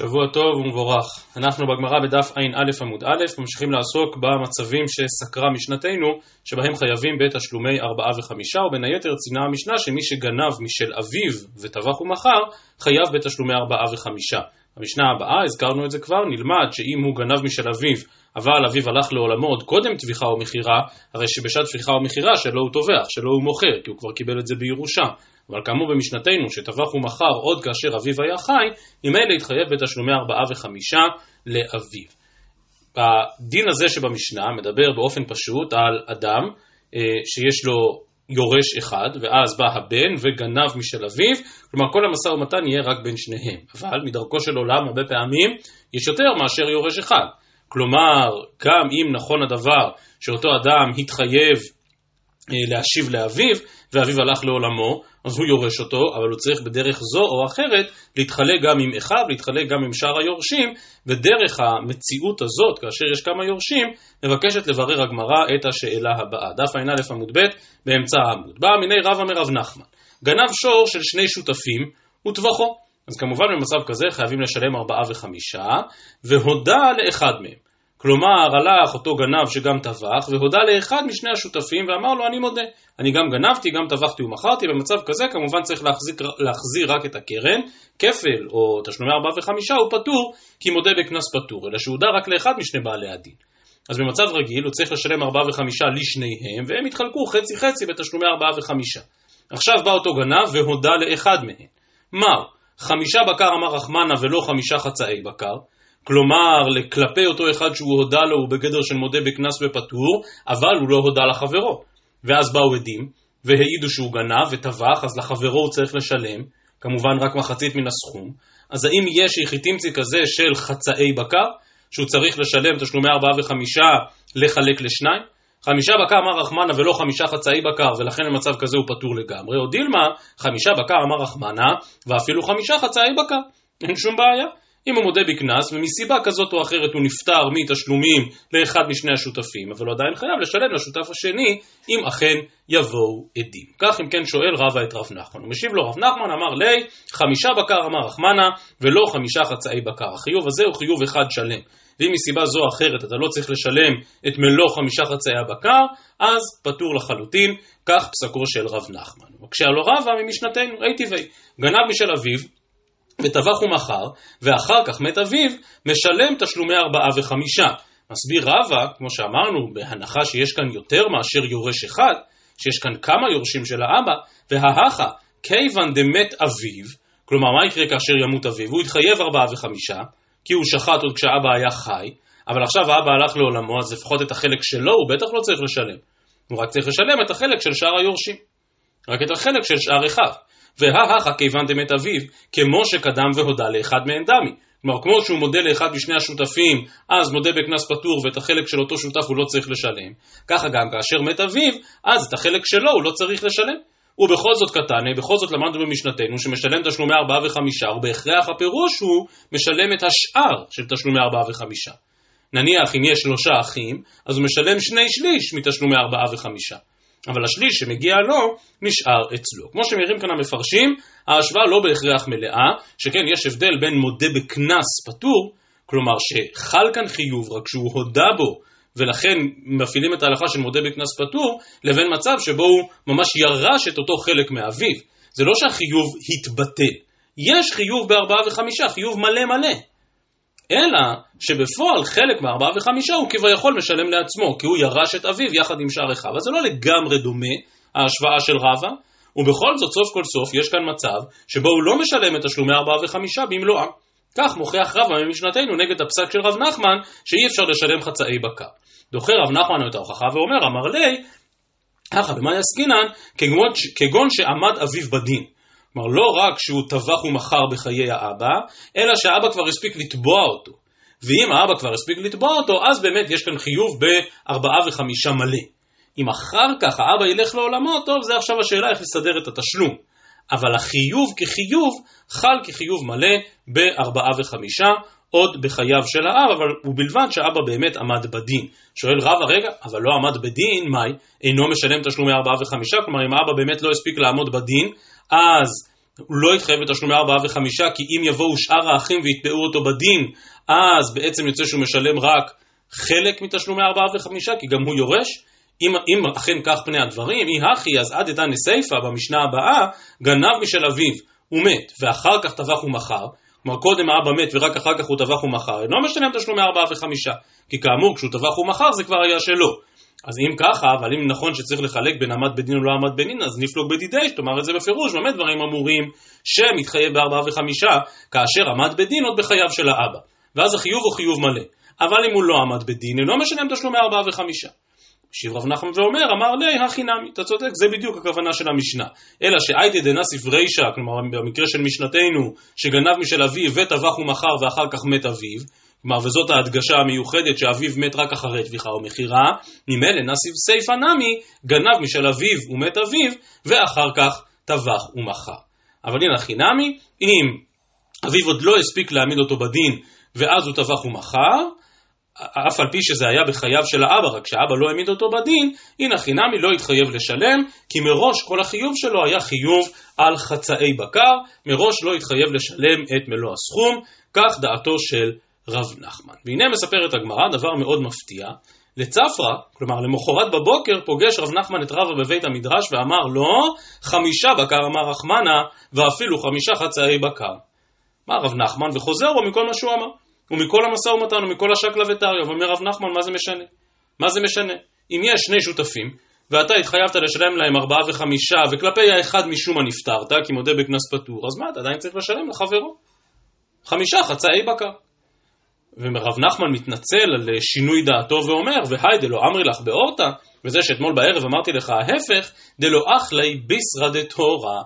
שבוע טוב ומבורך. אנחנו בגמרא בדף ע"א עמוד א', ממשיכים לעסוק במצבים שסקרה משנתנו, שבהם חייבים בתשלומי ארבעה וחמישה, ובין היתר ציינה המשנה שמי שגנב משל אביו וטבח ומכר, חייב בתשלומי ארבעה וחמישה. המשנה הבאה, הזכרנו את זה כבר, נלמד שאם הוא גנב משל אביו, אבל אביו הלך לעולמו עוד קודם טביחה או מכירה, הרי שבשעת טביחה או מכירה שלא הוא טובח, שלא הוא מוכר, כי הוא כבר קיבל את זה בירושה. אבל כאמור במשנתנו, שטבח ומכר עוד כאשר אביו היה חי, ממילא התחייב בתשלומי ארבעה וחמישה לאביו. הדין הזה שבמשנה מדבר באופן פשוט על אדם אה, שיש לו יורש אחד, ואז בא הבן וגנב משל אביו, כלומר כל המשא ומתן יהיה רק בין שניהם. אבל מדרכו של עולם הרבה פעמים יש יותר מאשר יורש אחד. כלומר, גם אם נכון הדבר שאותו אדם התחייב להשיב לאביו, ואביו הלך לעולמו, אז הוא יורש אותו, אבל הוא צריך בדרך זו או אחרת להתחלק גם עם אחיו, להתחלק גם עם שאר היורשים, ודרך המציאות הזאת, כאשר יש כמה יורשים, מבקשת לברר הגמרא את השאלה הבאה. דף ע"א עמוד ב' באמצע העמוד. בא מיני רבא מרב נחמן. גנב שור של שני שותפים וטבחו. אז כמובן במצב כזה חייבים לשלם ארבעה וחמישה, והודה לאחד מהם. כלומר, הלך אותו גנב שגם טבח, והודה לאחד משני השותפים ואמר לו, אני מודה, אני גם גנבתי, גם טבחתי ומכרתי, במצב כזה כמובן צריך להחזיק, להחזיר רק את הקרן, כפל או תשלומי ארבעה וחמישה הוא פטור, כי מודה בקנס פטור, אלא שהודה רק לאחד משני בעלי הדין. אז במצב רגיל הוא צריך לשלם ארבעה וחמישה לשניהם, והם יתחלקו חצי חצי בתשלומי ארבעה וחמישה. עכשיו בא אותו גנב והודה לאחד מהם. מהו? חמישה בקר אמר רחמנה ולא חמישה חצאי בקר, כלומר, כלפי אותו אחד שהוא הודה לו הוא בגדר של מודה בקנס ופטור, אבל הוא לא הודה לחברו. ואז באו עדים, והעידו שהוא גנב וטבח, אז לחברו הוא צריך לשלם, כמובן רק מחצית מן הסכום. אז האם יש יחיתימצי כזה של חצאי בקר, שהוא צריך לשלם תשלומי ארבעה וחמישה לחלק לשניים? חמישה בקר אמר רחמנה ולא חמישה חצאי בקר, ולכן במצב כזה הוא פטור לגמרי. או דילמה, חמישה בקר אמר רחמנה, ואפילו חמישה חצאי בקר. אין שום בעיה. אם הוא מודה בקנס, ומסיבה כזאת או אחרת הוא נפטר מתשלומים לאחד משני השותפים, אבל הוא עדיין חייב לשלם לשותף השני, אם אכן יבואו עדים. כך אם כן שואל רבא את רב נחמן. הוא משיב לו רב נחמן אמר לי, חמישה בקר אמר רחמנה, ולא חמישה חצאי בקר. החיוב הזה הוא חיוב אחד שלם. ואם מסיבה זו או אחרת אתה לא צריך לשלם את מלוא חמישה חצאי הבקר, אז פטור לחלוטין, כך פסקו של רב נחמן. וכשהלא רבא ממשנתנו, אי טבעי, גנב משל אביו, וטבח ומכר, ואחר כך מת אביו, משלם תשלומי ארבעה וחמישה. מסביר רבא, כמו שאמרנו, בהנחה שיש כאן יותר מאשר יורש אחד, שיש כאן כמה יורשים של האבא, וההכה, כיוון דמת אביו, כלומר מה יקרה כאשר ימות אביו? הוא יתחייב ארבעה וחמישה, כי הוא שחט עוד כשאבא היה חי, אבל עכשיו האבא הלך לעולמו, אז לפחות את החלק שלו הוא בטח לא צריך לשלם. הוא רק צריך לשלם את החלק של שאר היורשים. רק את החלק של שאר אחיו. וההכה כיוון דמת אביו, כמו שקדם והודה לאחד מהם דמי. כלומר, כמו שהוא מודה לאחד משני השותפים, אז מודה בקנס פטור ואת החלק של אותו שותף הוא לא צריך לשלם. ככה גם כאשר מת אביו, אז את החלק שלו הוא לא צריך לשלם. ובכל זאת קטני, בכל זאת למדנו במשנתנו שמשלם תשלומי ארבעה וחמישה, ובהכרח הפירוש הוא משלם את השאר של תשלומי ארבעה וחמישה. נניח אם יש שלושה אחים, אז הוא משלם שני שליש מתשלומי ארבעה וחמישה. אבל השליש שמגיע לו נשאר אצלו. כמו שמעירים כאן המפרשים, ההשוואה לא בהכרח מלאה, שכן יש הבדל בין מודה בקנס פטור, כלומר שחל כאן חיוב רק שהוא הודה בו ולכן מפעילים את ההלכה של מודה בקנס פטור, לבין מצב שבו הוא ממש ירש את אותו חלק מאביו. זה לא שהחיוב התבטל, יש חיוב בארבעה וחמישה, חיוב מלא מלא. אלא שבפועל חלק מהארבעה וחמישה הוא כביכול משלם לעצמו, כי הוא ירש את אביו יחד עם שאר אחיו. אז זה לא לגמרי דומה, ההשוואה של רבא, ובכל זאת סוף כל סוף יש כאן מצב שבו הוא לא משלם את תשלומי ארבעה וחמישה במלואם. כך מוכיח רבא ממשנתנו נגד הפסק של רב נחמן, שאי אפשר לשלם חצאי בקר. דוחה רב נחמן את ההוכחה ואומר, אמר לי, ככה במאי עסקינן, כגון שעמד אביו בדין. כלומר, לא רק שהוא טבח ומכר בחיי האבא, אלא שהאבא כבר הספיק לתבוע אותו. ואם האבא כבר הספיק לתבוע אותו, אז באמת יש כאן חיוב בארבעה וחמישה מלא. אם אחר כך האבא ילך לעולמו, טוב, זה עכשיו השאלה איך לסדר את התשלום. אבל החיוב כחיוב חל כחיוב מלא בארבעה וחמישה, עוד בחייו של האב, אבל ובלבד שאבא באמת עמד בדין. שואל רבא, רגע, אבל לא עמד בדין, מאי? אינו משלם תשלומי ארבעה וחמישה? כלומר, אם האבא באמת לא הספיק לעמוד בדין, אז הוא לא יתחייב בתשלומי ארבעה וחמישה, כי אם יבואו שאר האחים ויתבעו אותו בדין, אז בעצם יוצא שהוא משלם רק חלק מתשלומי ארבעה וחמישה, כי גם הוא יורש. אם, אם אכן כך פני הדברים, אי הכי, אז עד איתן סיפא במשנה הבאה, גנב משל אביו, הוא מת, ואחר כך טבח ומכר, כלומר קודם האבא מת ורק אחר כך הוא טבח ומכר, אינו משלם תשלומי ארבעה וחמישה, כי כאמור כשהוא טבח ומכר זה כבר היה שלו. אז אם ככה, אבל אם נכון שצריך לחלק בין עמד בדין או לא עמד בדין, אז נפלוג בדידי, תאמר את זה בפירוש, באמת דברים אמורים שמתחייב בארבעה וחמישה, כאשר עמד בדין עוד בחייו של האבא. ואז החיוב הוא חיוב מלא. אבל אם הוא לא עמד בדין, אינו משלם תשלומי ארבעה וחמישה. משיב רב נחמן ואומר, אמר לי, הכי נמי, אתה צודק, זה בדיוק הכוונה של המשנה. אלא שאייתא דנסיף רישא, כלומר במקרה של משנתנו, שגנב משל אביו וטבח ומכר ואחר כך מת אביו, כלומר, וזאת ההדגשה המיוחדת שאביו מת רק אחרי טביחה או מכירה, ממילא נסיב סייפא נמי, גנב משל אביו ומת אביו, ואחר כך טבח ומכר. אבל הנה הכי נמי, אם אביו עוד לא הספיק להעמיד אותו בדין, ואז הוא טבח ומכר, אף על פי שזה היה בחייו של האבא, רק שהאבא לא העמיד אותו בדין, הנה חינמי לא התחייב לשלם, כי מראש כל החיוב שלו היה חיוב על חצאי בקר, מראש לא התחייב לשלם את מלוא הסכום, כך דעתו של רב נחמן. והנה מספרת הגמרא דבר מאוד מפתיע, לצפרא, כלומר למחרת בבוקר, פוגש רב נחמן את רבא בבית המדרש ואמר לו, חמישה בקר אמר רחמנה, ואפילו חמישה חצאי בקר. מה רב נחמן? וחוזר בו מכל מה שהוא אמר. ומכל המשא ומתן ומכל השקלא וטריא, ואומר רב נחמן, מה זה משנה? מה זה משנה? אם יש שני שותפים, ואתה התחייבת לשלם להם ארבעה וחמישה, וכלפי האחד משום מה נפטרת, כי מודה בקנס פטור, אז מה, אתה עדיין צריך לשלם לחברו? חמישה חצאי בקר. ורב נחמן מתנצל על שינוי דעתו ואומר, והי דלא אמרי לך באורתא, וזה שאתמול בערב אמרתי לך ההפך, דלא אחלי ביסרא דתורא,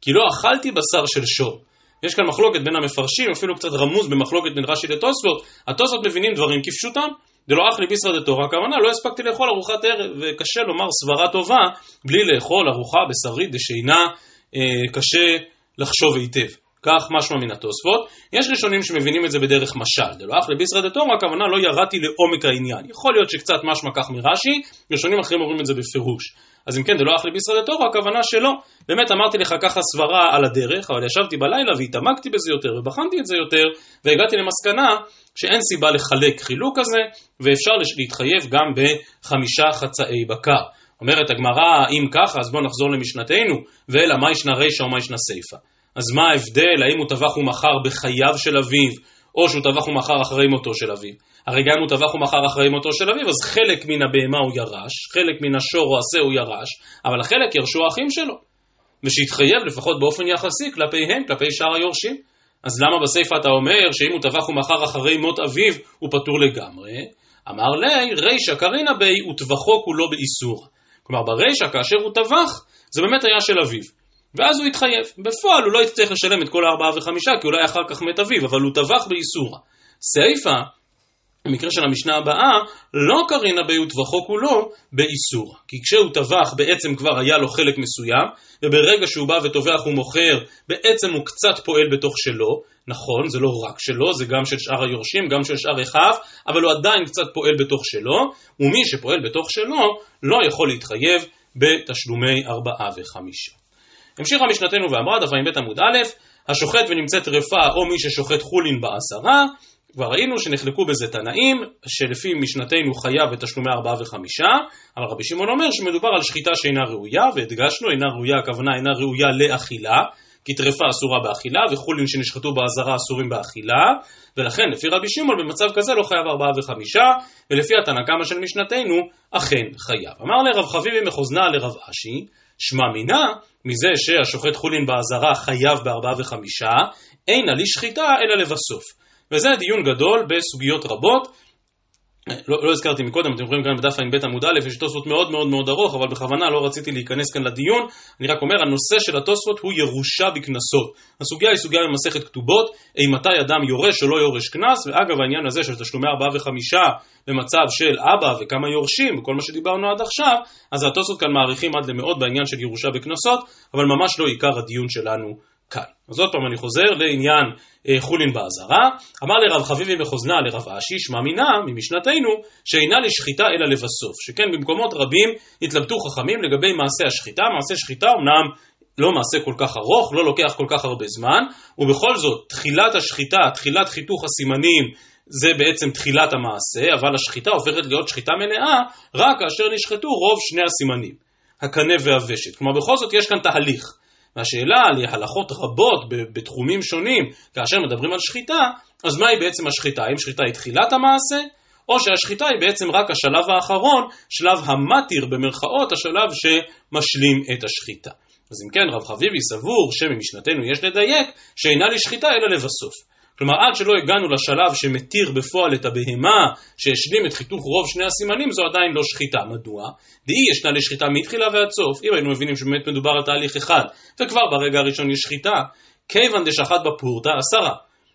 כי לא אכלתי בשר של שור. יש כאן מחלוקת בין המפרשים, אפילו קצת רמוז במחלוקת בין רש"י לתוספות, התוספות מבינים דברים כפשוטם, דלא אכלי ביסרא דתורא, הכוונה לא הספקתי לאכול ארוחת ערב, וקשה לומר סברה טובה בלי לאכול ארוחה בשרית דשינה, אה, קשה לחשוב היטב. כך משמע מן התוספות. יש ראשונים שמבינים את זה בדרך משל. דלא אך לביסרא דתורא, הכוונה לא ירדתי לעומק העניין. יכול להיות שקצת משמע כך מרש"י, ראשונים אחרים אומרים את זה בפירוש. אז אם כן, דלא אך לביסרא דתורא, הכוונה שלא. באמת אמרתי לך ככה סברה על הדרך, אבל ישבתי בלילה והתעמקתי בזה יותר, ובחנתי את זה יותר, והגעתי למסקנה שאין סיבה לחלק חילוק כזה, ואפשר להתחייב גם בחמישה חצאי בקר. אומרת הגמרא, אם ככה, אז בואו נחזור למשנתנו, ואלא מה ישנה רישא ומה ישנה סיפא. אז מה ההבדל, האם הוא טבח ומכר בחייו של אביו, או שהוא טבח ומכר אחרי מותו של אביו? הרי גם אם הוא טבח ומכר אחרי מותו של אביו, אז חלק מן הבהמה הוא ירש, חלק מן השור או השה הוא ירש, אבל החלק ירשו האחים שלו. ושיתחייב לפחות באופן יחסי כלפיהם, כלפי שאר היורשים. אז למה בסיפא אתה אומר שאם הוא טבח ומכר אחרי מות אביו, הוא פטור לגמרי? אמר לי, רישא קרינא בי וטבחו כולו באיסור. כלומר ברישא כאשר הוא טבח, זה באמת היה של אביו. ואז הוא יתחייב. בפועל הוא לא יצטרך לשלם את כל הארבעה וחמישה, כי אולי אחר כך מת אביו, אבל הוא טבח באיסורה. סיפא, במקרה של המשנה הבאה, לא קרינה בי וטבחו כולו באיסור. כי כשהוא טבח בעצם כבר היה לו חלק מסוים, וברגע שהוא בא וטובח ומוכר, בעצם הוא קצת פועל בתוך שלו. נכון, זה לא רק שלו, זה גם של שאר היורשים, גם של שאר אחיו, אבל הוא עדיין קצת פועל בתוך שלו, ומי שפועל בתוך שלו לא יכול להתחייב בתשלומי ארבעה וחמישה. המשיכה משנתנו ואמרה, דף ע"ב עמוד א', השוחט ונמצאת רפה או מי ששוחט חולין בעשרה, כבר ראינו שנחלקו בזה תנאים, שלפי משנתנו חייב בתשלומי ארבעה וחמישה, אבל רבי שמעון אומר שמדובר על שחיטה שאינה ראויה, והדגשנו, אינה ראויה, הכוונה אינה ראויה לאכילה, כי טרפה אסורה באכילה, וחולין שנשחטו באזהרה אסורים באכילה, ולכן לפי רבי שמעון במצב כזה לא חייב ארבעה וחמישה, ולפי התנא קמא של משנתנו, אכן חייב. אמר לרב חביבי מחוזנה לרב אשי, שמע מינה, מזה שהשוחט חולין באזהרה חייב בארבעה וחמישה, אין על שחיטה אלא לבסוף. וזה דיון גדול בסוגיות רבות, לא, לא הזכרתי מקודם, אתם רואים כאן בדף ע"ב עמוד א', יש תוספות מאוד מאוד מאוד ארוך, אבל בכוונה לא רציתי להיכנס כאן לדיון, אני רק אומר, הנושא של התוספות הוא ירושה בקנסות. הסוגיה היא סוגיה במסכת כתובות, אימתי אדם יורש או לא יורש קנס, ואגב העניין הזה של תשלומי ארבעה וחמישה במצב של אבא וכמה יורשים, וכל מה שדיברנו עד עכשיו, אז התוספות כאן מעריכים עד למאוד בעניין של ירושה בקנסות, אבל ממש לא עיקר הדיון שלנו כאן. אז עוד פעם אני חוזר לעניין אה, חולין באזהרה. אמר לרב חביבי בחוזנה לרב אשי, שמע מינה ממשנתנו, שאינה לשחיטה אלא לבסוף. שכן במקומות רבים התלבטו חכמים לגבי מעשה השחיטה. מעשה שחיטה אמנם לא מעשה כל כך ארוך, לא לוקח כל כך הרבה זמן, ובכל זאת, תחילת השחיטה, תחילת חיתוך הסימנים, זה בעצם תחילת המעשה, אבל השחיטה הופכת להיות שחיטה מלאה רק כאשר נשחטו רוב שני הסימנים, הקנה והוושת. כלומר, בכל זאת יש כאן תהליך. והשאלה על הלכות רבות בתחומים שונים, כאשר מדברים על שחיטה, אז מהי בעצם השחיטה? האם שחיטה היא תחילת המעשה, או שהשחיטה היא בעצם רק השלב האחרון, שלב המתיר במרכאות, השלב שמשלים את השחיטה. אז אם כן, רב חביבי סבור שממשנתנו יש לדייק שאינה לשחיטה אלא לבסוף. כלומר, עד שלא הגענו לשלב שמתיר בפועל את הבהמה שהשלים את חיתוך רוב שני הסימנים, זו עדיין לא שחיטה. מדוע? דאי ישנה לשחיטה מתחילה ועד סוף. אם היינו מבינים שבאמת מדובר על תהליך אחד, וכבר ברגע הראשון יש שחיטה, כיוון דשחט בפורתא עשרה.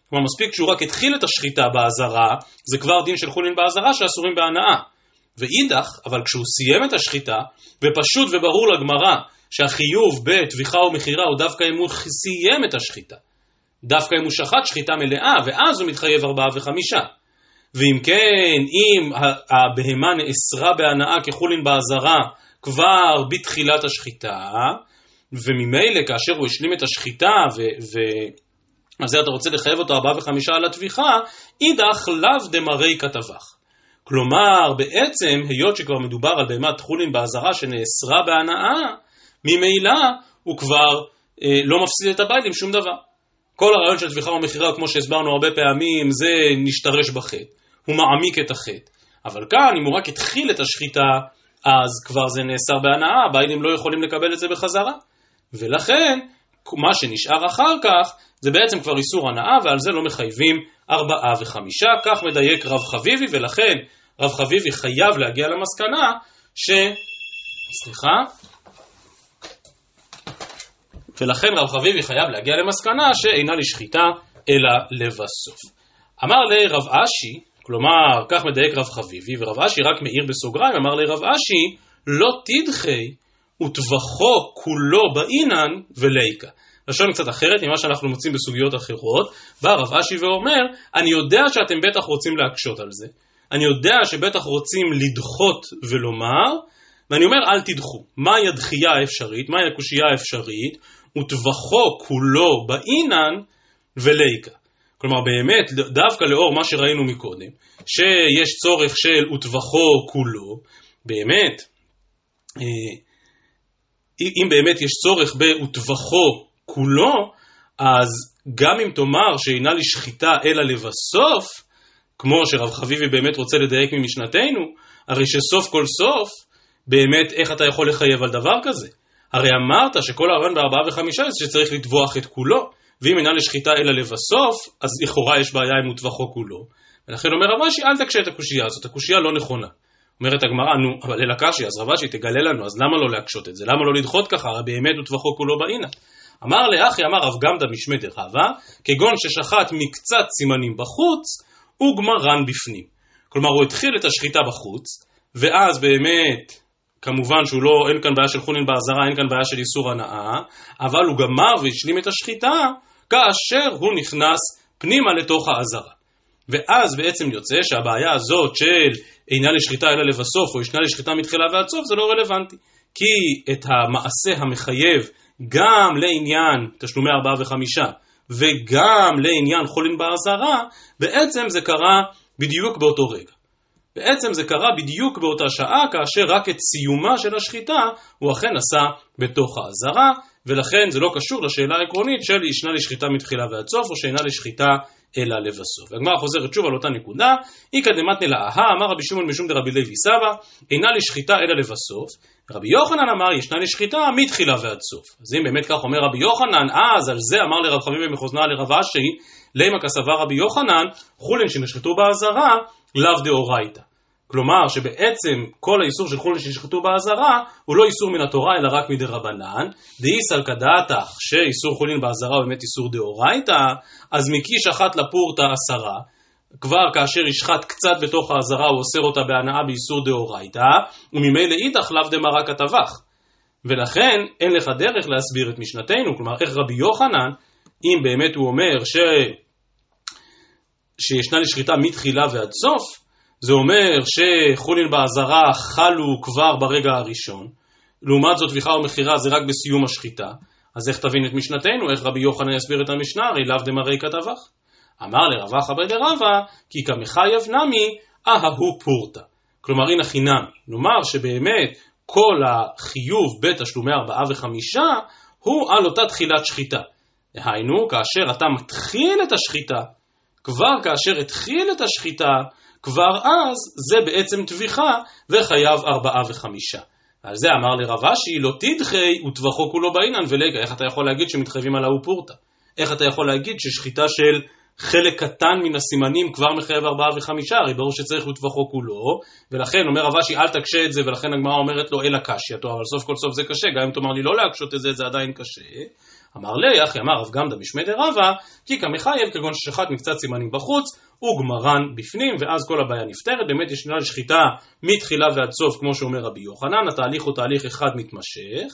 כלומר, מספיק שהוא רק התחיל את השחיטה באזהרה, זה כבר דין של חולין באזהרה שאסורים בהנאה. ואידך, אבל כשהוא סיים את השחיטה, ופשוט וברור לגמרא שהחיוב בטביחה ומכירה הוא דווקא אם הוא סיים את השחיטה. דווקא אם הוא שחט שחיטה מלאה, ואז הוא מתחייב ארבעה וחמישה. ואם כן, אם הבהמה נאסרה בהנאה כחולין באזהרה כבר בתחילת השחיטה, וממילא כאשר הוא השלים את השחיטה ו... ו... על זה אתה רוצה לחייב אותו ארבעה וחמישה על הטביחה, אידך לאו דמרי כתבך. כלומר, בעצם, היות שכבר מדובר על בהמת חולין באזהרה שנאסרה בהנאה, ממילא הוא כבר אה, לא מפסיד את הבית עם שום דבר. כל הרעיון של טביחה ומכירה, כמו שהסברנו הרבה פעמים, זה נשתרש בחטא. הוא מעמיק את החטא. אבל כאן, אם הוא רק התחיל את השחיטה, אז כבר זה נאסר בהנאה, הביילים לא יכולים לקבל את זה בחזרה. ולכן, מה שנשאר אחר כך, זה בעצם כבר איסור הנאה, ועל זה לא מחייבים ארבעה וחמישה. כך מדייק רב חביבי, ולכן רב חביבי חייב להגיע למסקנה ש... סליחה, ולכן רב חביבי חייב להגיע למסקנה שאינה לשחיטה אלא לבסוף. אמר לרב אשי, כלומר, כך מדייק רב חביבי, ורב אשי רק מאיר בסוגריים, אמר לרב אשי, לא תדחי וטבחו כולו באינן וליקה. לשון קצת אחרת ממה שאנחנו מוצאים בסוגיות אחרות, בא רב אשי ואומר, אני יודע שאתם בטח רוצים להקשות על זה, אני יודע שבטח רוצים לדחות ולומר, ואני אומר אל תדחו. מהי הדחייה האפשרית? מהי הקושייה האפשרית? וטבחו כולו באינן וליקה. כלומר באמת, דווקא לאור מה שראינו מקודם, שיש צורך של וטבחו כולו, באמת, אה, אם באמת יש צורך ב"וטבחו כולו", אז גם אם תאמר שאינה לשחיטה אלא לבסוף, כמו שרב חביבי באמת רוצה לדייק ממשנתנו, הרי שסוף כל סוף, באמת איך אתה יכול לחייב על דבר כזה? הרי אמרת שכל הרעיון בארבעה וחמישה זה שצריך לטבוח את כולו, ואם אינה לשחיטה אלא לבסוף, אז לכאורה יש בעיה אם הוא טבחו כולו. ולכן אומר רב אשי, אל תקשה את הקושייה הזאת, הקושייה לא נכונה. אומרת הגמרא, נו, אבל אל הקשי, אז רב אשי תגלה לנו, אז למה לא להקשות את זה? למה לא לדחות ככה? הרי באמת הוא טבחו כולו באינה. אמר לאחי, אמר רב גמדא משמי דרבה, כגון ששחט מקצת סימנים בחוץ, וגמרן בפנים. כלומר, הוא התחיל את השחיטה בחוץ, ואז באמת כמובן שהוא לא, אין כאן בעיה של חולין באזהרה, אין כאן בעיה של איסור הנאה, אבל הוא גמר והשלים את השחיטה כאשר הוא נכנס פנימה לתוך האזהרה. ואז בעצם יוצא שהבעיה הזאת של אינה לשחיטה אלא לבסוף, או ישנה לשחיטה מתחילה ועד סוף, זה לא רלוונטי. כי את המעשה המחייב גם לעניין תשלומי ארבעה וחמישה, וגם לעניין חולין באזהרה, בעצם זה קרה בדיוק באותו רגע. בעצם זה קרה בדיוק באותה שעה, כאשר רק את סיומה של השחיטה הוא אכן עשה בתוך האזהרה, ולכן זה לא קשור לשאלה העקרונית של ישנה לשחיטה מתחילה ועד סוף, או שאינה לשחיטה אלא לבסוף. והגמרא חוזרת שוב על אותה נקודה, איכא דמתנא לאהה, אמר רבי שמעון משום דרבי לוי סבא, אינה לשחיטה אלא לבסוף. רבי יוחנן אמר, ישנה לשחיטה מתחילה ועד סוף. אז אם באמת כך אומר רבי יוחנן, אז על זה אמר לרב חמים במחוזנה לרב אשי, לימה כסבר רבי יוחנן, חולין שנשחטו באזהרה, לאו דאורייתא. כלומר שבעצם כל האיסור של חולין שנשחטו באזהרה הוא לא איסור מן התורה אלא רק מדי רבנן, דאיסל כדעתך שאיסור חולין באזהרה הוא באמת איסור דאורייתא, אז מקי שחט לפורתא עשרה, כבר כאשר ישחט קצת בתוך האזהרה הוא אוסר אותה בהנאה באיסור דאורייתא, וממילא אידך לאו דמרק הטבח. ולכן אין לך דרך להסביר את משנתנו, כלומר איך רבי יוחנן, אם באמת הוא אומר ש... שישנה לשחיטה מתחילה ועד סוף, זה אומר שחולין באזהרה חלו כבר ברגע הראשון, לעומת זאת טביחה ומכירה זה רק בסיום השחיטה, אז איך תבין את משנתנו? איך רבי יוחנן יסביר את המשנה? הרי לאו דמרי כתבך. אמר לרבח אבי דרבה, כי כמחייב נמי, אההו פורתא. כלומר, הנה חינמי. נאמר שבאמת כל החיוב בתשלומי ארבעה וחמישה הוא על אותה תחילת שחיטה. דהיינו, כאשר אתה מתחיל את השחיטה, כבר כאשר התחיל את השחיטה, כבר אז זה בעצם טביחה וחייב ארבעה וחמישה. על זה אמר לרב אשי, לא תדחי וטבחו כולו בעינן ולגה. איך אתה יכול להגיד שמתחייבים על ההוא פורתא? איך אתה יכול להגיד ששחיטה של חלק קטן מן הסימנים כבר מחייב ארבעה וחמישה, הרי ברור שצריך לטבחו כולו, ולכן אומר רב אשי אל תקשה את זה, ולכן הגמרא אומרת לו אלא קשייתו, אבל סוף כל סוף זה קשה, גם אם תאמר לי לא להקשות את זה, זה עדיין קשה. אמר לי, אחי אמר רב גמדא משמי דרבה, כי כמחייב כגון ששחט מקצת סימנים בחוץ, וגמרן בפנים, ואז כל הבעיה נפתרת. באמת יש נראה שחיטה מתחילה ועד סוף, כמו שאומר רבי יוחנן, התהליך הוא תהליך אחד מתמשך,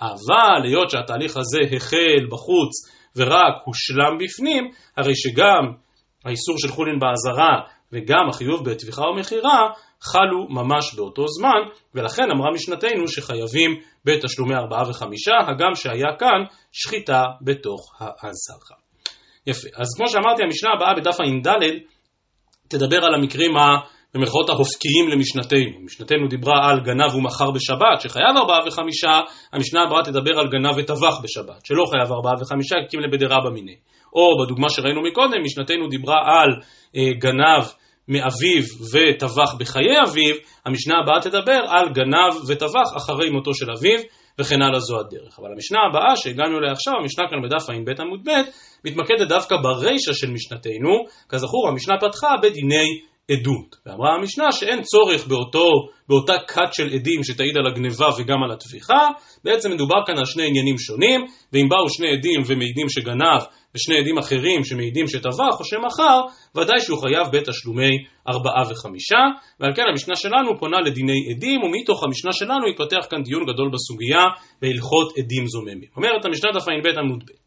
אבל היות שהתהליך הזה החל בחוץ ורק הושלם בפנים, הרי שגם האיסור של חולין באזהרה וגם החיוב בטביחה ומכירה חלו ממש באותו זמן, ולכן אמרה משנתנו שחייבים בתשלומי ארבעה וחמישה, הגם שהיה כאן שחיטה בתוך האזהרה. יפה. אז כמו שאמרתי, המשנה הבאה בדף ע"ד תדבר על המקרים ה... במרכאות ההופקיים למשנתנו. משנתנו דיברה על גנב ומכר בשבת, שחייב ארבעה וחמישה, המשנה הבאה תדבר על גנב וטבח בשבת, שלא חייב ארבעה וחמישה, כי קימלה בדירה במיניה. או בדוגמה שראינו מקודם, משנתנו דיברה על אה, גנב מאביו וטבח בחיי אביו, המשנה הבאה תדבר על גנב וטבח אחרי מותו של אביו, וכן הלאה זו הדרך. אבל המשנה הבאה שהגענו אליה עכשיו, המשנה כאן בדף ע"ב עמוד ב', מתמקדת דווקא ברישא של משנתנו, כזכור המשנה פתחה בדיני עדות. ואמרה המשנה שאין צורך באותו, באותה כת של עדים שתעיד על הגניבה וגם על הטביחה, בעצם מדובר כאן על שני עניינים שונים, ואם באו שני עדים ומעידים שגנב ושני עדים אחרים שמעידים שטבח או שמכר, ודאי שהוא חייב בתשלומי ארבעה וחמישה, ועל כן המשנה שלנו פונה לדיני עדים, ומתוך המשנה שלנו יתפתח כאן דיון גדול בסוגיה בהלכות עדים זוממים. אומרת המשנה דף ע"ב עמוד ב'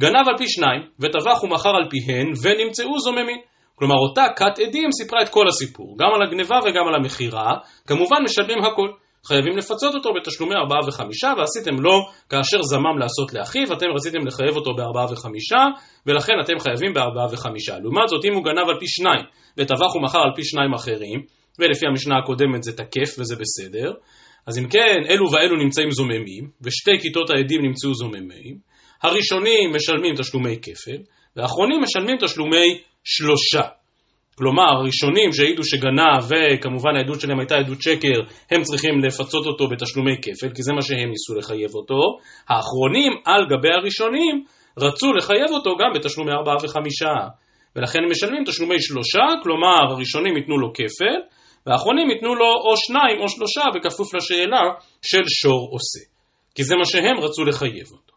גנב על פי שניים, וטבח ומכר על פיהן, ונמצאו זוממים. כלומר אותה כת עדים סיפרה את כל הסיפור, גם על הגניבה וגם על המכירה, כמובן משלמים הכל. חייבים לפצות אותו בתשלומי ארבעה וחמישה, ועשיתם לו כאשר זמם לעשות לאחיו, אתם רציתם לחייב אותו בארבעה וחמישה, ולכן אתם חייבים בארבעה וחמישה. לעומת זאת, אם הוא גנב על פי שניים, וטבח ומכר על פי שניים אחרים, ולפי המשנה הקודמת זה תקף וזה בסדר, אז אם כן, אלו ואלו נמצאים זוממים, ושתי כיתות העדים נמצאו זוממים, הראשונים משלמים תשלומי כפל, והאחרונים משלמים תשלומי שלושה. כלומר, הראשונים שהעידו שגנב, וכמובן העדות שלהם הייתה עדות שקר, הם צריכים לפצות אותו בתשלומי כפל, כי זה מה שהם ניסו לחייב אותו. האחרונים, על גבי הראשונים, רצו לחייב אותו גם בתשלומי ארבעה וחמישה. ולכן הם משלמים תשלומי שלושה, כלומר, הראשונים ייתנו לו כפל, והאחרונים ייתנו לו או שניים או שלושה, בכפוף לשאלה של שור עושה. כי זה מה שהם רצו לחייב אותו.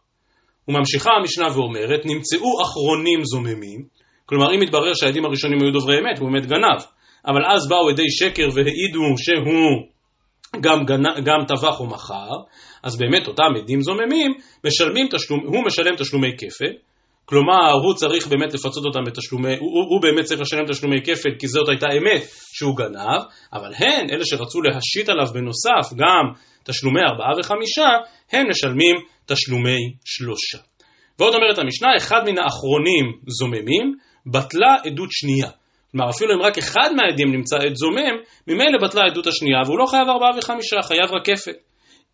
וממשיכה המשנה ואומרת, נמצאו אחרונים זוממים, כלומר, אם מתברר שהעדים הראשונים היו דוברי אמת, הוא באמת גנב, אבל אז באו עדי שקר והעידו שהוא גם. גם טבח או מכר, אז באמת אותם עדים זוממים, משלמים תשלום, הוא משלם תשלומי כפל, כלומר הוא צריך באמת לפצות אותם בתשלומי, הוא, הוא באמת צריך לשלם תשלומי כפל כי זאת הייתה אמת שהוא גנב, אבל הן, אלה שרצו להשית עליו בנוסף גם תשלומי ארבעה וחמישה, הם משלמים תשלומי שלושה. ועוד אומרת המשנה, אחד מן האחרונים זוממים, בטלה עדות שנייה. כלומר, אפילו אם רק אחד מהעדים נמצא עד זומם, ממילא בטלה העדות השנייה, והוא לא חייב ארבעה וחמישה, חייב רק כפל.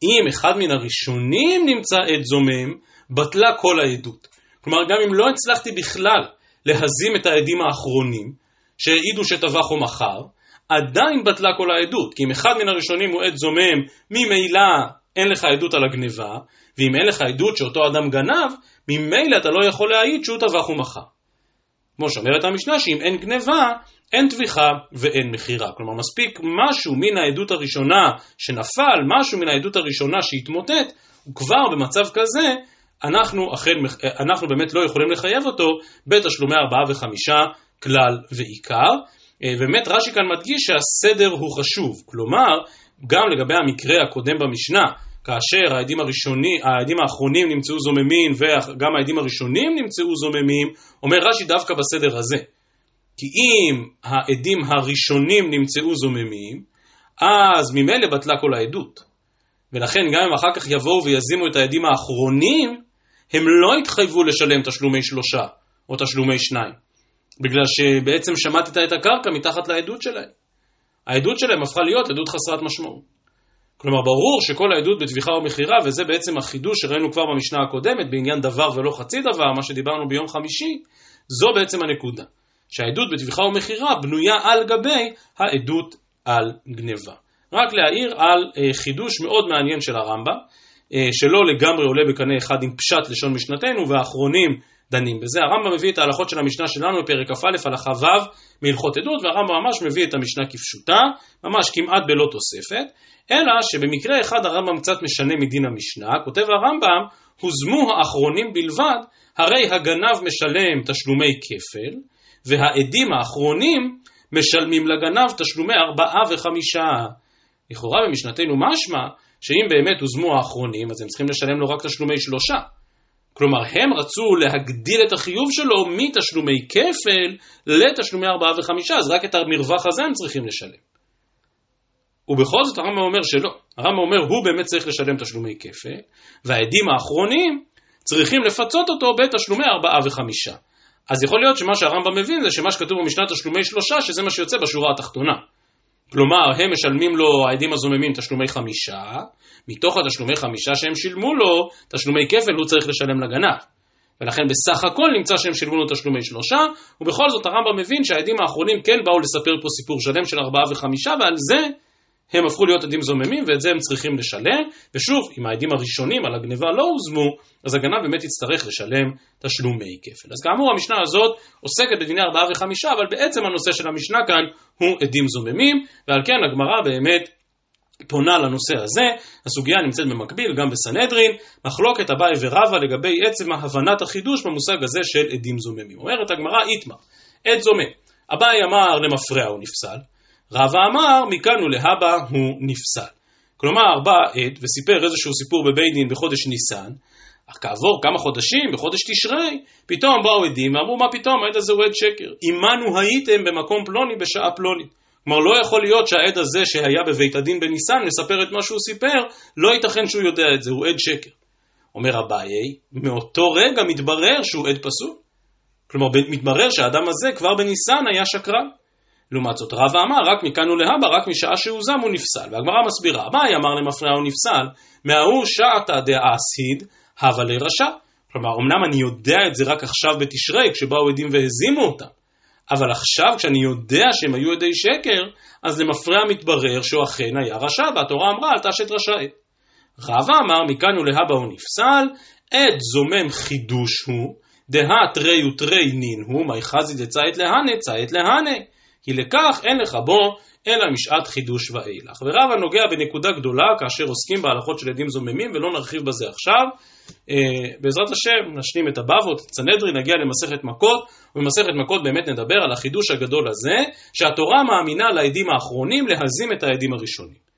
אם אחד מן הראשונים נמצא עד זומם, בטלה כל העדות. כלומר, גם אם לא הצלחתי בכלל להזים את העדים האחרונים, שהעידו שטבח או מכר, עדיין בטלה כל העדות. כי אם אחד מן הראשונים הוא עד זומם, ממילא אין לך עדות על הגניבה, ואם אין לך עדות שאותו אדם גנב, ממילא אתה לא יכול להעיד שהוא טבח ומכר. כמו שאומרת המשנה שאם אין גניבה, אין טביחה ואין מכירה. כלומר, מספיק משהו מן העדות הראשונה שנפל, משהו מן העדות הראשונה שהתמוטט, וכבר במצב כזה, אנחנו, אכן, אנחנו באמת לא יכולים לחייב אותו בתשלומי ארבעה וחמישה כלל ועיקר. אה, באמת רש"י כאן מדגיש שהסדר הוא חשוב, כלומר, גם לגבי המקרה הקודם במשנה, כאשר העדים, הראשוני, העדים האחרונים נמצאו זוממים וגם העדים הראשונים נמצאו זוממים, אומר רש"י דווקא בסדר הזה. כי אם העדים הראשונים נמצאו זוממים, אז ממילא בטלה כל העדות. ולכן גם אם אחר כך יבואו ויזימו את העדים האחרונים, הם לא התחייבו לשלם תשלומי שלושה או תשלומי שניים, בגלל שבעצם שמטת את הקרקע מתחת לעדות שלהם. העדות שלהם הפכה להיות עדות חסרת משמעות. כלומר, ברור שכל העדות בטביחה ומכירה, וזה בעצם החידוש שראינו כבר במשנה הקודמת, בעניין דבר ולא חצי דבר, מה שדיברנו ביום חמישי, זו בעצם הנקודה. שהעדות בטביחה ומכירה בנויה על גבי העדות על גניבה. רק להעיר על אה, חידוש מאוד מעניין של הרמב"ם, אה, שלא לגמרי עולה בקנה אחד עם פשט לשון משנתנו, והאחרונים דנים בזה. הרמב"ם מביא את ההלכות של המשנה שלנו בפרק כ"א הלכה ו' מהלכות עדות, והרמב"ם ממש מביא את המשנה כפשוטה, ממש כמעט בלא תוספת, אלא שבמקרה אחד הרמב"ם קצת משנה מדין המשנה, כותב הרמב"ם, הוזמו האחרונים בלבד, הרי הגנב משלם תשלומי כפל, והעדים האחרונים משלמים לגנב תשלומי ארבעה וחמישה. לכאורה במשנתנו משמע שאם באמת הוזמו האחרונים, אז הם צריכים לשלם לו רק תשלומי שלושה. כלומר, הם רצו להגדיל את החיוב שלו מתשלומי כפל לתשלומי ארבעה וחמישה, אז רק את המרווח הזה הם צריכים לשלם. ובכל זאת הרמב"ם אומר שלא. הרמב"ם אומר, הוא באמת צריך לשלם תשלומי כפל, והעדים האחרונים צריכים לפצות אותו בתשלומי ארבעה וחמישה. אז יכול להיות שמה שהרמב"ם מבין זה שמה שכתוב במשנה תשלומי שלושה, שזה מה שיוצא בשורה התחתונה. כלומר, הם משלמים לו, העדים הזוממים, תשלומי חמישה, מתוך התשלומי חמישה שהם שילמו לו, תשלומי כפל הוא צריך לשלם לגנב. ולכן בסך הכל נמצא שהם שילמו לו תשלומי שלושה, ובכל זאת הרמב"ם מבין שהעדים האחרונים כן באו לספר פה סיפור שלם של ארבעה וחמישה, ועל זה הם הפכו להיות עדים זוממים ואת זה הם צריכים לשלם, ושוב, אם העדים הראשונים על הגניבה לא הוזמו, אז הגנב באמת יצטרך לשלם תשלומי כפל. אז כאמור המשנה הזאת עוסקת בדיני ארבעה וחמישה, אבל בעצם הנושא של המשנה כאן הוא עדים זוממים, ועל כן הגמרא באמת פונה לנושא הזה, הסוגיה נמצאת במקביל גם בסנהדרין, מחלוקת אביי ורבא לגבי עצם הבנת החידוש במושג הזה של עדים זוממים. אומרת הגמרא איתמר, עד זומם, אביי אמר למפרע הוא נפסל, רבא אמר מכאן ולהבא הוא נפסל. כלומר בא עד וסיפר איזשהו סיפור בבית דין בחודש ניסן, אך כעבור כמה חודשים, בחודש תשרי, פתאום באו עדים ואמרו מה פתאום העד הזה הוא עד שקר, עמנו הייתם במקום פלוני בשעה פלונית. כלומר לא יכול להיות שהעד הזה שהיה בבית הדין בניסן מספר את מה שהוא סיפר, לא ייתכן שהוא יודע את זה, הוא עד שקר. אומר אביי, מאותו רגע מתברר שהוא עד פסול. כלומר מתברר שהאדם הזה כבר בניסן היה שקרן. לעומת זאת רבא אמר רק מכאן ולהבא, רק משעה שהוזם הוא נפסל. והגמרא מסבירה, אביי אמר למפרע הוא נפסל, מההוא שעתא דאסיד, הווה לרשע. כלומר, אמנם אני יודע את זה רק עכשיו בתשרי, כשבאו עדים והזימו אותם, אבל עכשיו כשאני יודע שהם היו עדי שקר, אז למפרע מתברר שהוא אכן היה רשע, והתורה אמרה אל תשת רשאית. רבא אמר מכאן ולהבא הוא נפסל, עד זומם חידוש הוא, דהא תרי ותרי נין הוא, מי חזי דצאית להנה, צאית להנה. כי לכך אין לך בו אלא משעת חידוש ואילך. ורבא נוגע בנקודה גדולה כאשר עוסקים בהלכות של עדים זוממים ולא נרחיב בזה עכשיו. אה, בעזרת השם נשלים את הבבות, את סנהדרי, נגיע למסכת מכות, ובמסכת מכות באמת נדבר על החידוש הגדול הזה, שהתורה מאמינה לעדים האחרונים להזים את העדים הראשונים.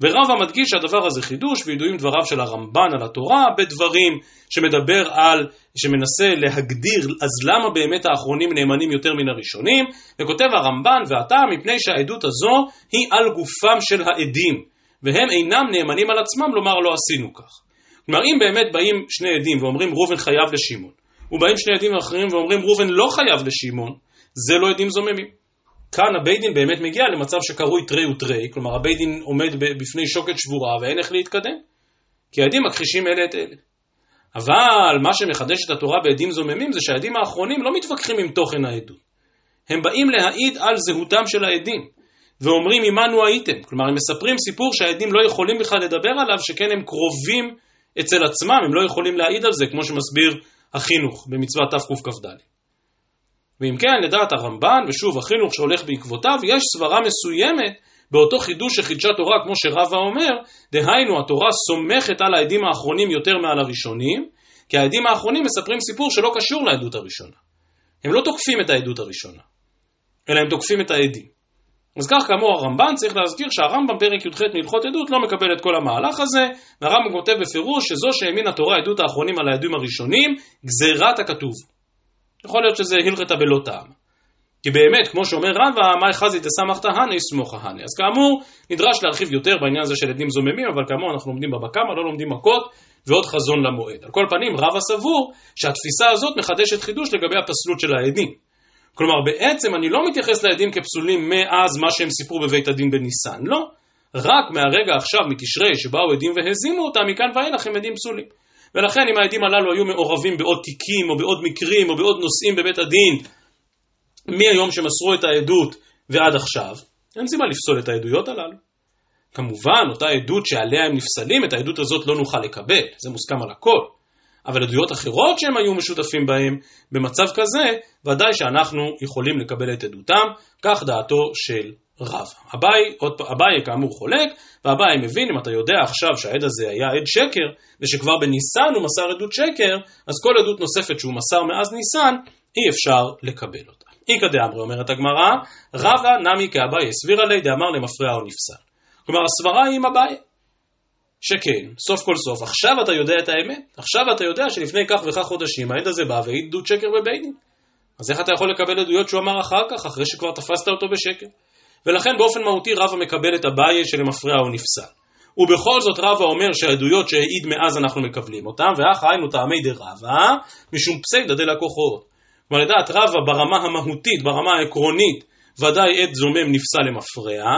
ורבא מדגיש שהדבר הזה חידוש, וידועים דבריו של הרמב"ן על התורה, בדברים שמדבר על, שמנסה להגדיר, אז למה באמת האחרונים נאמנים יותר מן הראשונים, וכותב הרמב"ן, והטעם מפני שהעדות הזו היא על גופם של העדים, והם אינם נאמנים על עצמם לומר לא עשינו כך. כלומר, אם באמת באים שני עדים ואומרים ראובן חייב לשמעון, ובאים שני עדים אחרים ואומרים ראובן לא חייב לשמעון, זה לא עדים זוממים. כאן הבית דין באמת מגיע למצב שקרוי תרי ותרי, כלומר הבית דין עומד בפני שוקת שבורה ואין איך להתקדם, כי העדים מכחישים אלה את אלה. אבל מה שמחדש את התורה בעדים זוממים זה שהעדים האחרונים לא מתווכחים עם תוכן העדות. הם באים להעיד על זהותם של העדים, ואומרים עמנו הייתם. כלומר, הם מספרים סיפור שהעדים לא יכולים בכלל לדבר עליו, שכן הם קרובים אצל עצמם, הם לא יכולים להעיד על זה, כמו שמסביר החינוך במצוות תקכ"ד. ואם כן, לדעת הרמב"ן, ושוב החינוך שהולך בעקבותיו, יש סברה מסוימת באותו חידוש שחידשה תורה, כמו שרבא אומר, דהיינו התורה סומכת על העדים האחרונים יותר מעל הראשונים, כי העדים האחרונים מספרים סיפור שלא קשור לעדות הראשונה. הם לא תוקפים את העדות הראשונה, אלא הם תוקפים את העדים. אז כך כאמור הרמב"ן צריך להזכיר שהרמב"ם פרק י"ח מהלכות עדות לא מקבל את כל המהלך הזה, והרמב"ם כותב בפירוש שזו שהאמין התורה עדות האחרונים על העדים הראשונים, גזירת הכתוב. יכול להיות שזה הלכתה בלא טעם. כי באמת, כמו שאומר רבא, מאי חזי תסמכת הני סמוכה הני. אז כאמור, נדרש להרחיב יותר בעניין הזה של עדים זוממים, אבל כאמור אנחנו לומדים בבא קמא, לא לומדים מכות, ועוד חזון למועד. על כל פנים, רבא סבור שהתפיסה הזאת מחדשת חידוש לגבי הפסלות של העדים. כלומר, בעצם אני לא מתייחס לעדים כפסולים מאז מה שהם סיפרו בבית הדין בניסן, לא. רק מהרגע עכשיו, מתשרי, שבאו עדים והזימו אותם, מכאן ואילך הם עדים פסולים. ולכן אם העדים הללו היו מעורבים בעוד תיקים, או בעוד מקרים, או בעוד נושאים בבית הדין, מהיום שמסרו את העדות ועד עכשיו, אין סיבה לפסול את העדויות הללו. כמובן, אותה עדות שעליה הם נפסלים, את העדות הזאת לא נוכל לקבל, זה מוסכם על הכל. אבל עדויות אחרות שהם היו משותפים בהם, במצב כזה, ודאי שאנחנו יכולים לקבל את עדותם, כך דעתו של רב. אביי, אביי כאמור חולק, ואביי מבין, אם אתה יודע עכשיו שהעד הזה היה עד שקר, ושכבר בניסן הוא מסר עדות שקר, אז כל עדות נוספת שהוא מסר מאז ניסן, אי אפשר לקבל אותה. איכא דאמרי אומרת הגמרא, רבא נמי כאביי הסבירה לי דאמר למפרע או נפסל. כלומר הסברה היא עם אביי. שכן, סוף כל סוף, עכשיו אתה יודע את האמת. עכשיו אתה יודע שלפני כך וכך חודשים העד הזה בא והעיד עדות שקר בבית. אז איך אתה יכול לקבל עדויות שהוא אמר אחר כך, אחרי שכבר תפסת אותו בשקר? ולכן באופן מהותי רבא מקבל את אביי שלמפרע או נפסל. ובכל זאת רבא אומר שהעדויות שהעיד מאז אנחנו מקבלים אותן, ואך היינו טעמי דרבא, משום פסיידא דלקוחות. כלומר לדעת רבא ברמה המהותית, ברמה העקרונית, ודאי עת זומם נפסל למפרע,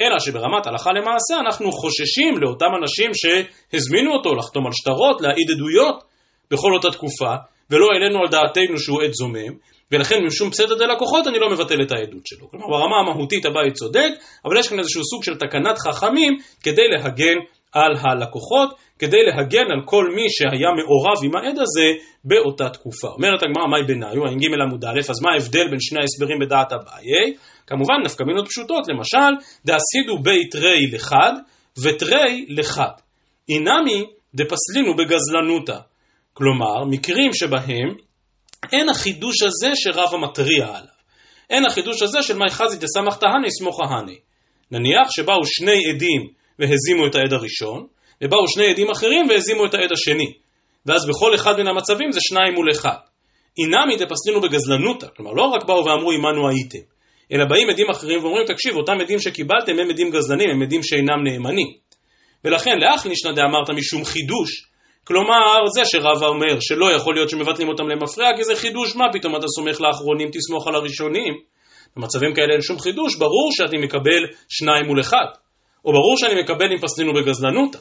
אלא שברמת הלכה למעשה אנחנו חוששים לאותם אנשים שהזמינו אותו לחתום על שטרות, להעיד עדויות בכל אותה תקופה, ולא העלינו על דעתנו שהוא עת זומם, ולכן משום פסדת הלקוחות אני לא מבטל את העדות שלו. כלומר ברמה המהותית הבית צודק, אבל יש כאן איזשהו סוג של תקנת חכמים כדי להגן על הלקוחות, כדי להגן על כל מי שהיה מעורב עם העד הזה באותה תקופה. אומרת הגמרא, מהי ביניו, ע"ג עמוד א', אז מה ההבדל בין שני ההסברים בדעת אביי? כמובן נפקא מינות פשוטות, למשל, דאסידו בי תרי לחד ותרי לחד. אינמי דפסלינו בגזלנותא. כלומר, מקרים שבהם אין החידוש הזה שרבא מתריע עליו. אין החידוש הזה של מאי חזי דסמך תהני סמוך ההני. נניח שבאו שני עדים והזימו את העד הראשון, ובאו שני עדים אחרים והזימו את העד השני. ואז בכל אחד מן המצבים זה שניים מול אחד. אינמי דפסלינו בגזלנותא, כלומר לא רק באו ואמרו עמנו הייתם, אלא באים עדים אחרים ואומרים תקשיב אותם עדים שקיבלתם הם עדים גזלנים, הם עדים שאינם נאמנים. ולכן לאח נשנא דאמרת משום חידוש, כלומר זה שרבא אומר שלא יכול להיות שמבטלים אותם למפרע כי זה חידוש, מה פתאום אתה סומך לאחרונים תסמוך על הראשונים? במצבים כאלה אין שום חידוש, ברור שאני מקבל שניים מול אחד. או ברור שאני מקבל אם פסלינו בגזלנותא.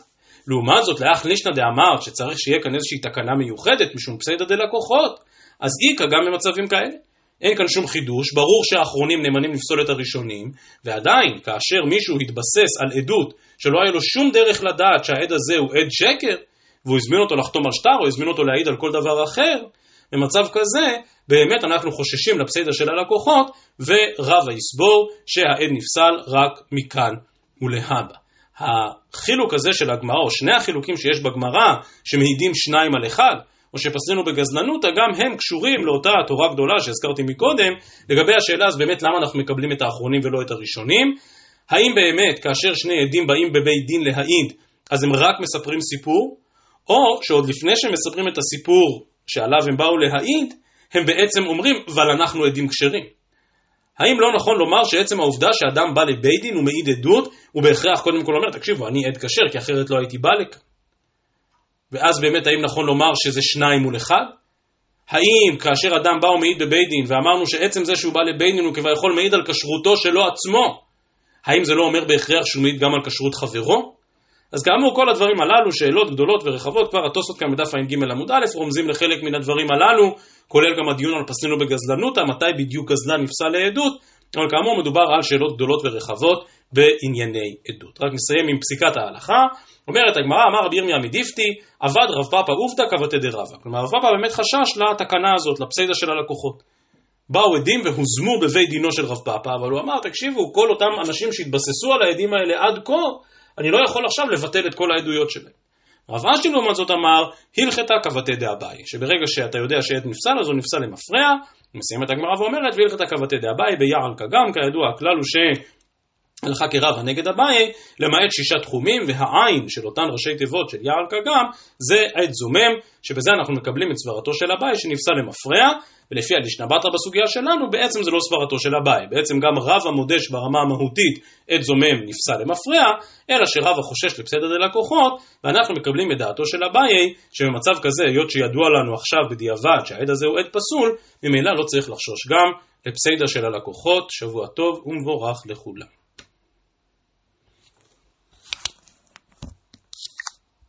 לעומת זאת, לאח לישנא דאמר שצריך שיהיה כאן איזושהי תקנה מיוחדת משום פסיידא דלקוחות, אז איכא גם במצבים כאלה. אין כאן שום חידוש, ברור שהאחרונים נאמנים לפסול את הראשונים, ועדיין, כאשר מישהו התבסס על עדות שלא היה לו שום דרך לדעת שהעד הזה הוא עד שקר, והוא הזמין אותו לחתום על שטר, או הזמין אותו להעיד על כל דבר אחר, במצב כזה, באמת אנחנו חוששים לפסיידא של הלקוחות, ורבא יסבור שהעד נפסל רק מכאן ולהבא. החילוק הזה של הגמרא, או שני החילוקים שיש בגמרא, שמעידים שניים על אחד, או שפסלנו בגזלנותא, גם הם קשורים לאותה תורה גדולה שהזכרתי מקודם, לגבי השאלה אז באמת למה אנחנו מקבלים את האחרונים ולא את הראשונים. האם באמת כאשר שני עדים באים בבית דין להעיד, אז הם רק מספרים סיפור, או שעוד לפני שהם מספרים את הסיפור שעליו הם באו להעיד, הם בעצם אומרים, אבל אנחנו עדים כשרים. האם לא נכון לומר שעצם העובדה שאדם בא לבית דין ומעיד עדות, הוא בהכרח קודם כל אומר, תקשיבו, אני עד כשר, כי אחרת לא הייתי בא לכאן. ואז באמת האם נכון לומר שזה שניים מול אחד? האם כאשר אדם בא ומעיד בבית דין ואמרנו שעצם זה שהוא בא לבית דין הוא כביכול מעיד על כשרותו שלו עצמו, האם זה לא אומר בהכרח שהוא מעיד גם על כשרות חברו? אז כאמור כל הדברים הללו, שאלות גדולות ורחבות, כבר התוספות כאן בדף ע"ג עמוד א', רומזים לחלק מן הדברים הללו, כולל גם הדיון על פסלינו בגזלנותא, מתי בדיוק גזלן נפסל לעדות, אבל כאמור מדובר על שאלות גדולות ורחבות בענייני עדות. רק נסיים עם פסיקת ההלכה, אומרת הגמרא, אמר רבי ירמיה מדיפתי, עבד רב פאפא עובדא כבתי דרבא. כלומר רב פאפא באמת חשש לתקנה הזאת, לפסיידא של הלקוחות. באו עדים והוזמו בבית דינו של רב פאפא, אבל הוא אמר, תקשיבו, כל אותם אנשים שהתבססו על העדים האלה עד כה, אני לא יכול עכשיו לבטל את כל העדויות שלהם. רב אשי לעומת זאת אמר, הלכתה כבתי דאביי, שברגע שאתה יודע שעד נפסל, אז הוא נפסל למפרע, מסיימת הגמרא ואומרת, והלכתה כבתי דאביי ביער קגם, כידוע הכלל הוא ש... הלכה כרבה נגד אביי, למעט שישה תחומים, והעין של אותן ראשי תיבות של יער קגם, זה עת זומם, שבזה אנחנו מקבלים את סברתו של אביי שנפסל למפרע, ולפי הדשנה בתרא בסוגיה שלנו, בעצם זה לא סברתו של אביי. בעצם גם רבא מודש ברמה המהותית עת זומם נפסל למפרע, אלא שרבא חושש לפסדת הלקוחות, ואנחנו מקבלים את דעתו של אביי, שבמצב כזה, היות שידוע לנו עכשיו בדיעבד שהעד הזה הוא עד פסול, ממילא לא צריך לחשוש גם לפסדה של הלקוחות. שבוע טוב ומבורך לכולם.